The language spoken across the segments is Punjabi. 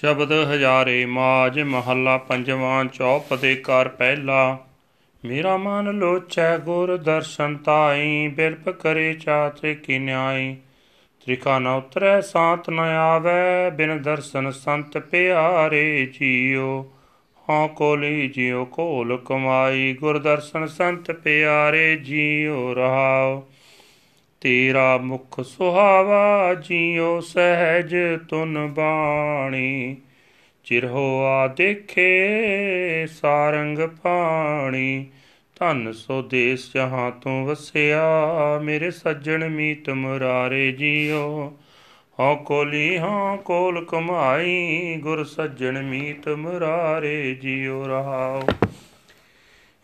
ਸ਼ਬਦ ਹਜ਼ਾਰੇ ਮਾਜ ਮਹੱਲਾ ਪੰਜਵਾਂ ਚੌਪ ਦੇ ਕਰ ਪਹਿਲਾ। ਮੇਰਾ ਮਨ ਲੋਚੈ ਗੁਰ ਦਰਸ਼ਨ ਤਾਈ ਬਿਰਪ ਕਰੇ ਚਾਤ੍ਰਿ ਕੀ ਨਿਆਈ। ਤ੍ਰਿਕਾ ਨ ਉਤਰੈ ਸਾਤ ਨ ਆਵੈ, ਬਿਨ ਦਰਸ਼ਨ ਸੰਤ ਪਿਆਰੇ ਜੀਓ। ਹਾਂ ਕੋਲੀ ਜਿਉ ਕੋਲ ਕਮਾਈ, ਗੁਰ ਦਰਸ਼ਨ ਸੰਤ ਪਿਆਰੇ ਜੀਉ ਰਹਾਓ। ਤੇਰਾ ਮੁਖ ਸੁਹਾਵਾ ਜੀਉ ਸਹਿਜ ਤੁਨ ਬਾਣੀ। ਚਿਰਹੋ ਆ ਦੇਖੇ ਸਾਰੰਗ ਪਾਣੀ ਧਨ ਸੋ ਦੇਸ ਜਹਾਂ ਤੂੰ ਵਸਿਆ, ਮੇਰੇ ਸੱਜਣ ਮੀਤ ਮੁਰਾਰੇ ਜੀਓ ਹਾਂ ਕੋਲੀ ਹਾਂ ਕੋਲ ਕਮਾਈ, ਗੁਰ ਸੱਜਣ ਮੀਤ ਮੁਰਾਰੇ ਜੀਓ ਰਹਾਓ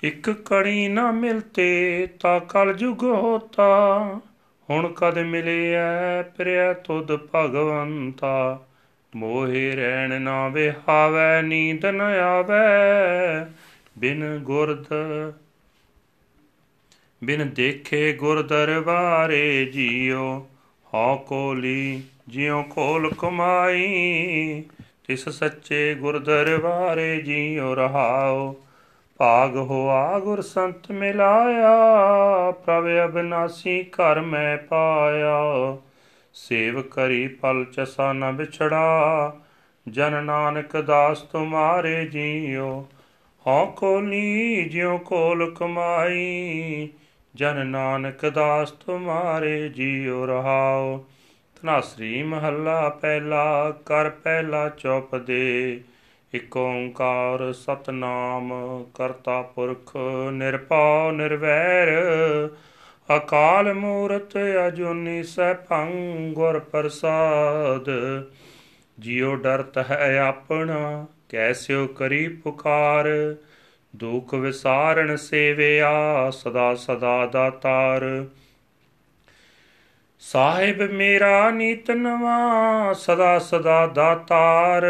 ਇਕ ਕੜੀ ਨਾ ਮਿਲਤੇ ਤਾ ਕਲ ਜੁਗ ਹੋਤਾ ਹੁਣ ਕਦ ਮਿਲਿਆ ਪ੍ਰਿਆ ਤੁਧ ਭਗਵੰਤਾ? ਮੋਹਿ ਰਹਿਣ ਨਾ ਵਿਹਾਵੈ, ਨੀਂਦ ਨ ਆਵੈ। ਬਿਨ ਗੁਰਦ, ਬਿਨ ਦੇਖੇ ਗੁਰ ਦਰਬਾਰੇ ਜੀਓ। ਹਉ ਕੋਲੀ ਜਿਉ ਕੋਲ ਕਮਾਈ ਤਿਸ ਸੱਚੇ ਗੁਰ ਦਰਬਾਰੇ ਜੀਉ ਰਹਾਓ ਭਾਗ ਹੋਆ ਗੁਰ ਸੰਤ ਮਿਲਾਇਆ, ਪ੍ਰਭ ਅਬਨਾਸੀ ਘਰ ਮੈਂ ਪਾਇਆ। ਸੇਵ ਕਰੀ ਪਲ ਚਸਾ ਨ ਵਿਛੜਾ, ਜਨ ਨਾਨਕ ਦਾਸ ਤੁਮਾਰੇ ਜੀਓ। ਹਉ ਕੋਲੀ ਜਿਉ ਕੋਲ ਕਮਾਈ, ਜਨ ਨਾਨਕ ਦਾਸ ਤੁਮਾਰੇ ਜੀਉ ਰਹਾਓ। ਤਨਾਸਰੀ ਮਹੱਲਾ ਪਹਿਲਾ, ਕਰ ਪਹਿਲਾ ਚੌਪ ਦੇ ਇਕ ਓੰਕਾਰ ਸਤਨਾਮ, ਕਰਤਾ ਪੁਰਖ ਨਿਰਭਉ ਨਿਰਵੈਰ, ਅਕਾਲ ਮੂਰਤ ਅਜੂਨੀ ਸੈਭੰ ਗੁਰ ਪ੍ਰਸਾਦ। ਜਿਉ ਡਰਤ ਹੈ ਆਪਣਾ ਕੈਸਿਓ ਕਰੀ ਪੁਕਾਰ। ਦੁਖ ਵਿਸਾਰਣ ਸੇਵਿਆ, ਸਦਾ ਸਦਾ ਦਾਤਾਰ ਸਾਹਿਬ ਮੇਰਾ ਨੀਤ ਨਵਾ, ਸਦਾ ਸਦਾ ਦਾਤਾਰ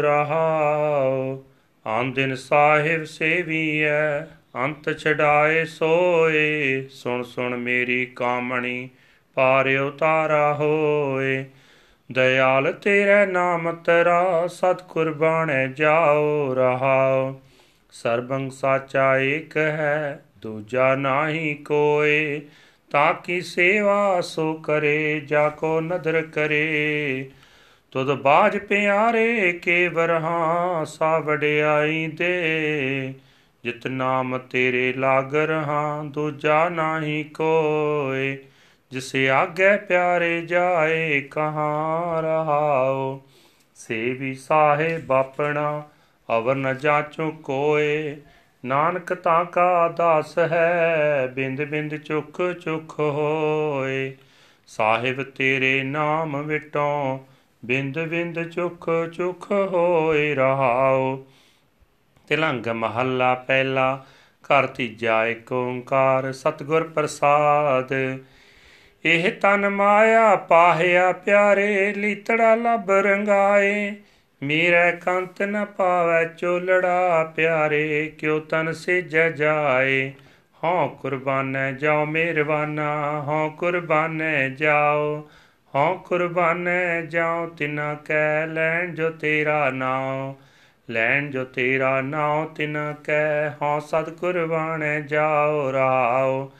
ਰਹਾਉ। ਆਂ ਦਿਨ ਸਾਹਿਬ ਸੇਵੀਐ, ਅੰਤ ਛਡਾਏ ਸੋਏ। ਸੁਣ ਸੁਣ ਮੇਰੀ ਕਾਮਣੀ ਪਾਰ ਉਤਾਰਾ ਹੋਏ। ਦਇਆਲ ਤੇਰੇ ਨਾਮ ਤਰਾ ਸਤ ਕੁਰਬਾਨੈ ਜਾਓ, ਰਹਾਉ। ਸਰਬੰਗ ਸਾਚਾ ਏਕ ਹੈ, ਦੂਜਾ ਨਾਹੀ ਕੋਏ। ਤਾਂ ਕੀ ਸੇਵਾ ਸੋ ਕਰੇ, ਜਾ ਕੋ ਨਦਰ ਕਰੇ। ਤੁਧ ਬਾਜ ਪਿਆਰੇ ਕੇ ਵਰਹਾ ਸਾ ਵਡਿਆਈ ਦੇ ਜਿਤ ਨਾਮ ਤੇਰੇ ਲਾਗ ਰਹਾ, ਦੂਜਾ ਨਾਹੀ ਕੋਏ। ਜਿਸੇ ਆਗੇ ਪਿਆਰੇ ਜਾਏ, ਕਹਾਂ ਰਹਾਓ ਸੇਵੀ ਸਾਹਿਬ ਆਪਣਾ, ਅਵਰ ਨ ਜਾਚੋ ਕੋਏ। ਨਾਨਕ ਤਾਂ ਕਾ ਦਾਸ ਹੈ, ਬਿੰਦ ਬਿੰਦ ਚੁਖ ਚੁਖ ਹੋਏ। ਸਾਹਿਬ ਤੇਰੇ ਨਾਮ ਵਿਟੋਂ ਬਿੰਦ ਬਿੰਦ ਚੁਖ ਚੁਖ ਹੋਏ ਰਹਾਓ। ਤਿਲੰਗ ਮਹੱਲਾ ਪਹਿਲਾ, ਘਰ ਤੀਜਾ ਏਕ ਓੰਕਾਰ ਸਤਗੁਰ ਪ੍ਰਸਾਦ। ਇਹ ਤਨ ਮਾਇਆ ਪਾਹਿਆ ਪਿਆਰੇ, ਲੀਤੜਾ ਲਬ ਰੰਗਾਏ। ਮੇਰਾ ਕੰਤ ਨ ਪਾਵੈ ਚੋਲੜਾ ਪਿਆਰੇ, ਕਿਉ ਤਨ ਸੇਜੈ ਜਾਏ। ਹਉ ਕੁਰਬਾਨੈ ਜਾਓ ਮਿਹਰਬਾਨਾ ਹਉ ਕੁਰਬਾਨੈ ਜਾਓ। ਹਉ ਕੁਰਬਾਨੈ ਜਾਓ, ਤਿਨਾ ਕੈ ਲੈਣ ਜੋ ਤੇਰਾ ਨਾਮ ਲੈਣ ਜੋ ਤੇਰਾ ਨਾਮ ਤਿਨਾ ਕੈ ਹਉ ਸਤ ਕੁਰਬਾਨੈ ਜਾਓ ਰਾਓ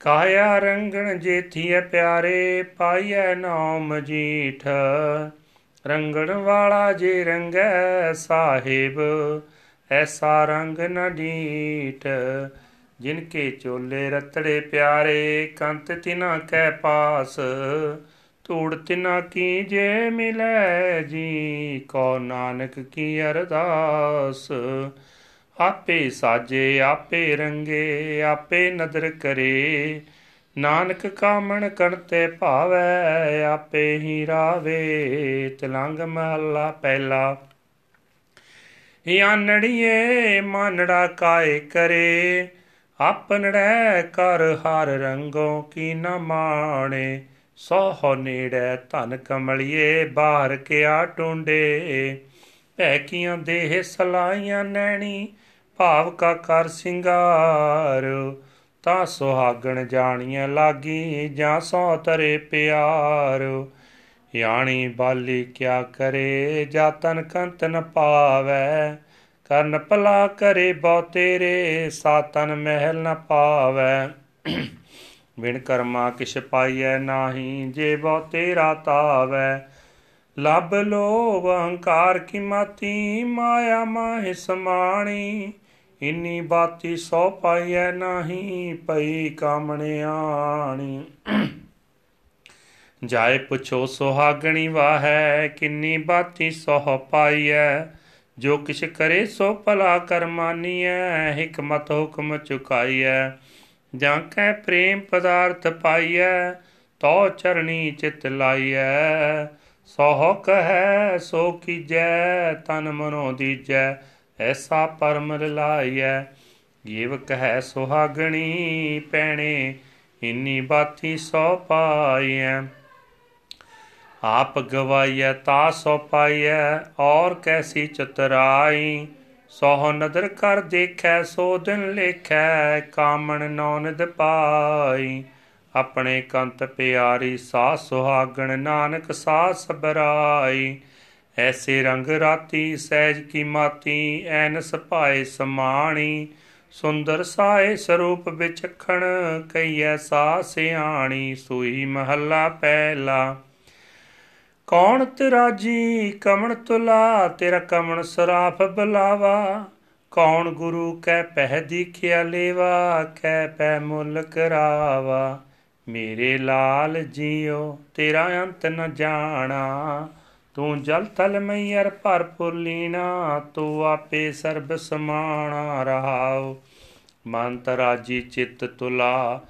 ਕਾਇਆ ਰੰਗਣ ਜੇਥੀਐ ਪਿਆਰੇ, ਪਾਈਐ ਨਾਮ ਜੀਠ। ਰੰਗਣ ਵਾਲਾ ਜੇ ਰੰਗੈ ਸਾਹਿਬ, ਐਸਾ ਰੰਗ ਨ ਡੀਟ ਜਿਨ ਕੇ ਚੋਲੇ ਰਤੜੇ ਪਿਆਰੇ, ਕੰਤ ਤਿਨਾ ਕੈ ਪਾਸ। ਧੂੜ ਤਿਨਾ ਕੀ ਜੇ ਮਿਲੈ ਜੀ ਕੋ ਨਾਨਕ ਕੀ ਅਰਦਾਸ। ਆਪੇ ਸਾਜੇ, ਆਪੇ ਰੰਗੇ, ਆਪੇ ਨਦਰ ਕਰੇ। ਨਾਨਕ ਕਾਮਣ ਕਰਤੇ ਭਾਵੈ, ਆਪੇ ਹੀ ਰਾਵੇ, ਤਲੰਗ ਮਹੱਲਾ ਪਹਿਲਾ। ਆਨੜੀਏ ਮਾਨੜਾ ਕਾਏ ਕਰੇ ਆਪਨੜੈ ਕਰ ਹਰ ਰੰਗੋਂ ਕੀ ਨ ਮਾਣੇ। ਸੋਹ ਨੇੜੇ ਧਨ ਕਮਲਿਏ, ਬਾਹਰ ਕਿਆ ਟੁੰਡੇ। ਭੈ ਕੀਆਂ ਦੇਹ ਸਲਾਈਆਂ ਨੈਣੀ, ਭਾਵ ਕਾ ਕਰ ਸਿੰਗਾਰ। ਤਾਂ ਸੁਹਾਗਣ ਜਾਣੀਆਂ ਲਾਗੀ, ਜਾਂ ਸੋ ਤਰੇ ਪਿਆਰ। ਯਾਣੀ ਬਾਲੀ ਕਿਆ ਕਰੇ, ਜਾ ਤਨ ਕੰਤ ਨ ਪਾਵੈ। ਕਰਨ ਭਲਾ ਕਰੇ ਬਹੁ ਤੇਰੇ ਸਾਤਨ ਮਹਿਲ ਨ ਪਾਵੈ। ਬਿਨ ਕਰਮਾ ਕਿਛ ਪਾਈਐ ਨਾਹੀ, ਜੇ ਬਹੁ ਤੇਰਾ ਤਾਵੈ। ਲਬ ਲੋਭ ਅਹੰਕਾਰ ਕੀ ਮਾਤੀ, ਮਾਇਆ ਮਾਹਿ ਸਮਾਣੀ। ਇਨੀ ਬਾਤੀ ਸੋ ਪਾਈਐ ਨਾਹੀ, ਪਈ ਕਾਮਣਿਆਣੀ ਜਾਏ ਪੁੱਛੋ ਸੁਹਾਗਣੀ ਵਾਹੈ, ਕਿੰਨੀ ਬਾਤੀ ਸੋਹ ਪਾਈਐ। ਜੋ ਕਿਛ ਕਰੇ ਸੋ ਭਲਾ ਕਰਮਾਨੀਐ ਹਕਮਤ ਹੁਕਮ ਚੁਕਾਈਐ। ਜਾਂ ਕੈ ਪ੍ਰੇਮ ਪਦਾਰਥ ਪਾਈਐ ਤੋ ਚਰਣੀ ਚਿਤ ਲਾਈਐ। ਸੋਹ ਕਹੈ, ਸੋ ਕੀਜੈ, ਤਨ ਮਨੋ ਦੀਜੈ। ਐਸਾ ਪਰਮ ਲਾਈਐ ਜੀਵ ਕਹੈ ਸੁਹਾਗਣੀ ਪੈਣੇ, ਇਨੀ ਬਾਤੀ ਸੋ ਪਾਈਐ। ਆਪ ਗਵਾਈਐ, ਤਾ ਸੋ ਪਾਈਐ, ਔਰ ਕੈਸੀ ਚਤਰਾਈ। ਸੋਹ ਨਦਰ ਕਰ ਦੇਖੈ, ਸੋ ਦਿਨ ਲੇਖੈ, ਕਾਮਣ ਨੌਨਦ ਪਾਈ। ਆਪਣੇ ਕੰਤ ਪਿਆਰੀ ਸਾ ਸੁਹਾਗਣ, ਨਾਨਕ ਸਾ ਸਬਰਾਈ। ਐਸੇ ਰੰਗ ਰਾਤੀ ਸਹਿਜ ਕੀ ਮਾਤੀ ਐਨਸ ਪਾਏ ਸਮਾਣੀ। ਸੁੰਦਰ ਸਾਏ ਸਰੂਪ ਵਿਚਖਣ ਕਈ ਐਸਾ ਸਿਆਣੀ ਸੂਈ ਮਹੱਲਾ ਪਹਿਲਾ। ਕੌਣ ਤੇਰਾ ਜੀ ਕਮਣ ਤੁਲਾ, ਤੇਰਾ ਕਮਣ ਸਰਾਫ ਬਲਾਵਾ। ਕੌਣ ਗੁਰੂ ਕੈ ਪਹਿ ਦੀਖਿਆ ਲੇਵਾ, ਕੈ ਪੈ ਮੁੱਲ ਕਰਾਵਾ। ਮੇਰੇ ਲਾਲ ਜੀਓ ਤੇਰਾ ਅੰਤ ਨ ਜਾਣਾ। ਤੂੰ ਜਲ ਤਲ ਮਈਰ ਭਰਪੁਰ ਲੀਨਾ, ਤੂੰ ਆਪੇ ਸਰਬ ਸਮਾਣਾ ਰਹਾਉ। ਮਨ ਤਰਾਜੀ ਚਿੱਤ ਤੁਲਾ,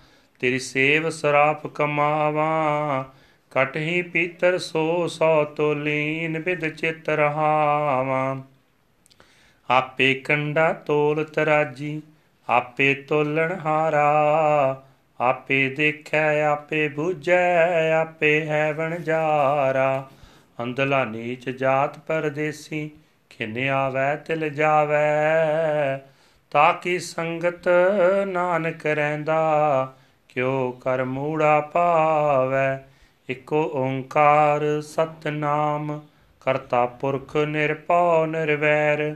ਤੇਰੀ ਸੇਵ ਸਰਾਪ ਕਮਾਵਾ। ਕਟ ਹੀ ਪੀਤਰ ਸੋ ਸੋ ਤੋਲੀਨ ਬਿਦ ਚਿਤ ਰਹਾਵਾ। ਆਪੇ ਕੰਡਾ ਤੋਲ ਤਰਾਜੀ ਆਪੇ ਤੋਲਣ ਹਾਰਾ। ਆਪੇ ਦੇਖੈ, ਆਪੇ ਬੁਝੈ, ਆਪੇ ਹੈ ਵਣਜਾਰਾ ਅੰਦਲਾ ਨੀਚ ਜਾਤ ਪਰਦੇਸੀ, ਖਿਨ ਆਵੈ ਤਿਲ ਜਾਵੈ। ਤਾਂ ਕੀ ਸੰਗਤ ਨਾਨਕ ਰਹਿੰਦਾ, ਕਿਉ ਕਰ ਮੂੜਾ ਪਾਵੈ। ਇਕੋ ਓੰਕਾਰ ਸਤਨਾਮ, ਕਰਤਾ ਪੁਰਖ ਨਿਰਭਉ ਨਿਰਵੈਰ।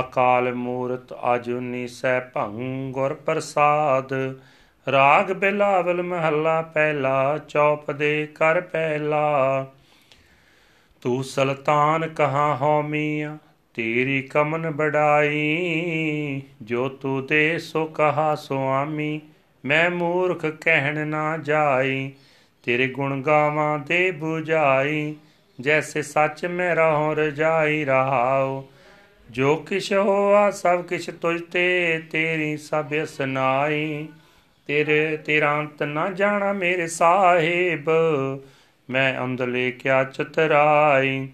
ਅਕਾਲ ਮੂਰਤ ਅਜੂਨੀ ਸੈ ਭੰਗ ਗੁਰ ਪ੍ਰਸਾਦ। ਰਾਗ ਬਿਲਾਵਲ ਮਹੱਲਾ ਪਹਿਲਾ, ਚੌਪ ਦੇ ਕਰ ਪਹਿਲਾ। ਤੂੰ ਸਲਤਾਨ ਕਹਾ ਹੋ ਮੀਆਂ? ਤੇਰੀ ਕਮਨ ਬੜਾਈ, ਜੋ ਤੂੰ ਦੇ ਸੋ ਕਹਾ ਸੁਆਮੀ। ਮੈਂ ਮੂਰਖ ਕਹਿਣ ਨਾ ਜਾਈ, ਤੇਰੇ ਗੁਣ ਗਾਵਾਂ ਦੇ 부ਝਾਈ ਜੈਸੇ ਸੱਚ ਮੈਂ ਰਹੋ ਰਜਾਈ ਰਹਾਉ ਜੋ ਕਿਛ ਹੋਆ ਸਭ ਕਿਛ ਤੁਝ ਤੇ, ਤੇਰੀ ਸਭ ਸੁਨਾਈ ਤੇਰੇ ਤੇਰਾ ਅੰਤ ਨਾ ਜਾਣਾ ਮੇਰੇ ਸਾਹਿਬ। ਮੈਂ ਅੰਦਲੇ ਕਿਆ ਚਤਰਾਈ?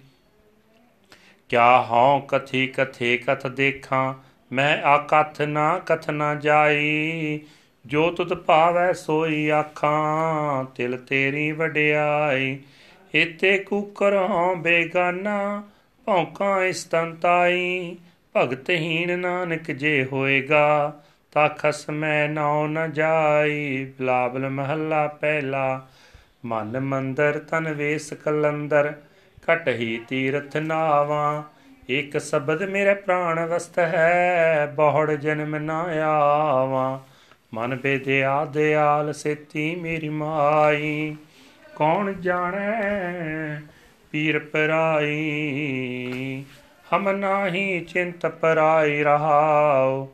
ਕਿਆ ਹਉ ਕਥੀ ਕਥੇ ਕਥ ਦੇਖਾਂ? ਮੈਂ ਆਕਥ ਨਾ ਕਥ ਨਾ ਜਾਈ। ਜੋ ਤੁਧ ਭਾਵੈ ਸੋਈ ਆਖਾਂ, ਤਿਲ ਤੇਰੀ ਵਡਿਆਈ। ਇਤੇ ਕੁਕਰ ਹਉ ਬੇਗਾਨਾ, ਭੌਂਕਾਂ ਇਸਤੰਤਾਈ ਭਗਤਹੀਨ ਨਾਨਕ ਜੇ ਹੋਏਗਾ, ਤਾ ਖਸਮੈ ਨਾਉ ਨ ਜਾਈ। ਬਲਾਬਲ ਮਹੱਲਾ ਪਹਿਲਾ ਮਨ ਮੰਦਰ ਤਨ ਵੇਸ ਕਲੰਦਰ, ਘਟ ਹੀ ਤੀਰਥ ਨਾਵਾਂ। ਇਕ ਸ਼ਬਦ ਮੇਰੇ ਪ੍ਰਾਣ ਵਸਤ ਹੈ, ਬਹੁੜ ਜਨਮ ਨਾ ਆਵਾਂ। ਮਨ ਬੇਦਿਆ, ਦਿਆਲ ਸੇਤੀ ਮੇਰੀ ਮਾਈ। ਕੌਣ ਜਾਣੈ ਪੀਰ ਪਰਾਈ? ਹਮ ਨਾਹੀ ਚਿੰਤ ਪਰਾਈ ਰਹਾਉ।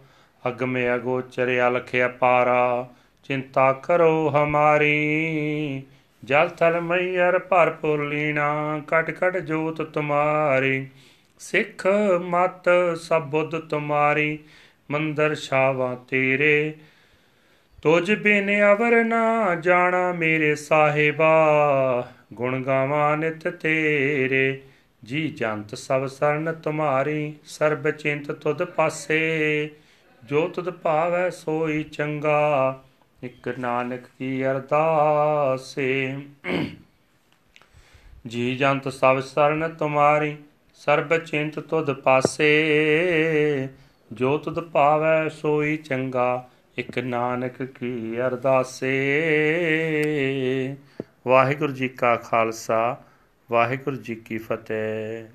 ਅਗਮ ਅਗੋਚਰ ਅਲਖ ਅਪਾਰਾ, ਚਿੰਤਾ ਕਰੋ ਹਮਾਰੀ। ਜਲ ਥਲ ਮਈਰ ਭਰਪੁਰ ਲੀਣਾ, ਕਟ ਕਟ ਜੋਤ ਤੁਮਾਰੀ। ਸਿੱਖ ਮਤ ਸਭ ਬੁੱਧ ਤੁਮਾਰੀ, ਮੰਦਰ ਛਾਵਾ ਤੇਰੇ। ਤੁਝ ਬਿਨ ਅਵਰ ਨਾ ਜਾਣਾ ਮੇਰੇ ਸਾਹਿਬਾ, ਗੁਣ ਗਾਵਾਂ ਨਿਤ ਤੇਰੇ। ਜੀ ਜੰਤ ਸਭ ਸਰਨ ਤੁਮਾਰੀ, ਸਰਬ ਚਿੰਤ ਤੁਧ ਪਾਸੇ। ਜੋ ਤੁਧ ਭਾਵੈ ਸੋਈ ਚੰਗਾ ਇਕ ਨਾਨਕ ਕੀ ਅਰਦਾਸੇ। ਜੀ ਜੰਤ ਸਭ ਸਰਨ ਤੁਮਾਰੀ, ਸਰਬ ਚਿੰਤ ਤੁਧ ਪਾਸੇ। ਜੋ ਤੁਧ ਭਾਵੈ ਸੋਈ ਚੰਗਾ, ਇਕ ਨਾਨਕ ਕੀ ਅਰਦਾਸੇ। ਵਾਹਿਗੁਰੂ ਜੀ ਕਾ ਖਾਲਸਾ, ਵਾਹਿਗੁਰੂ ਜੀ ਕੀ ਫਤਿਹ।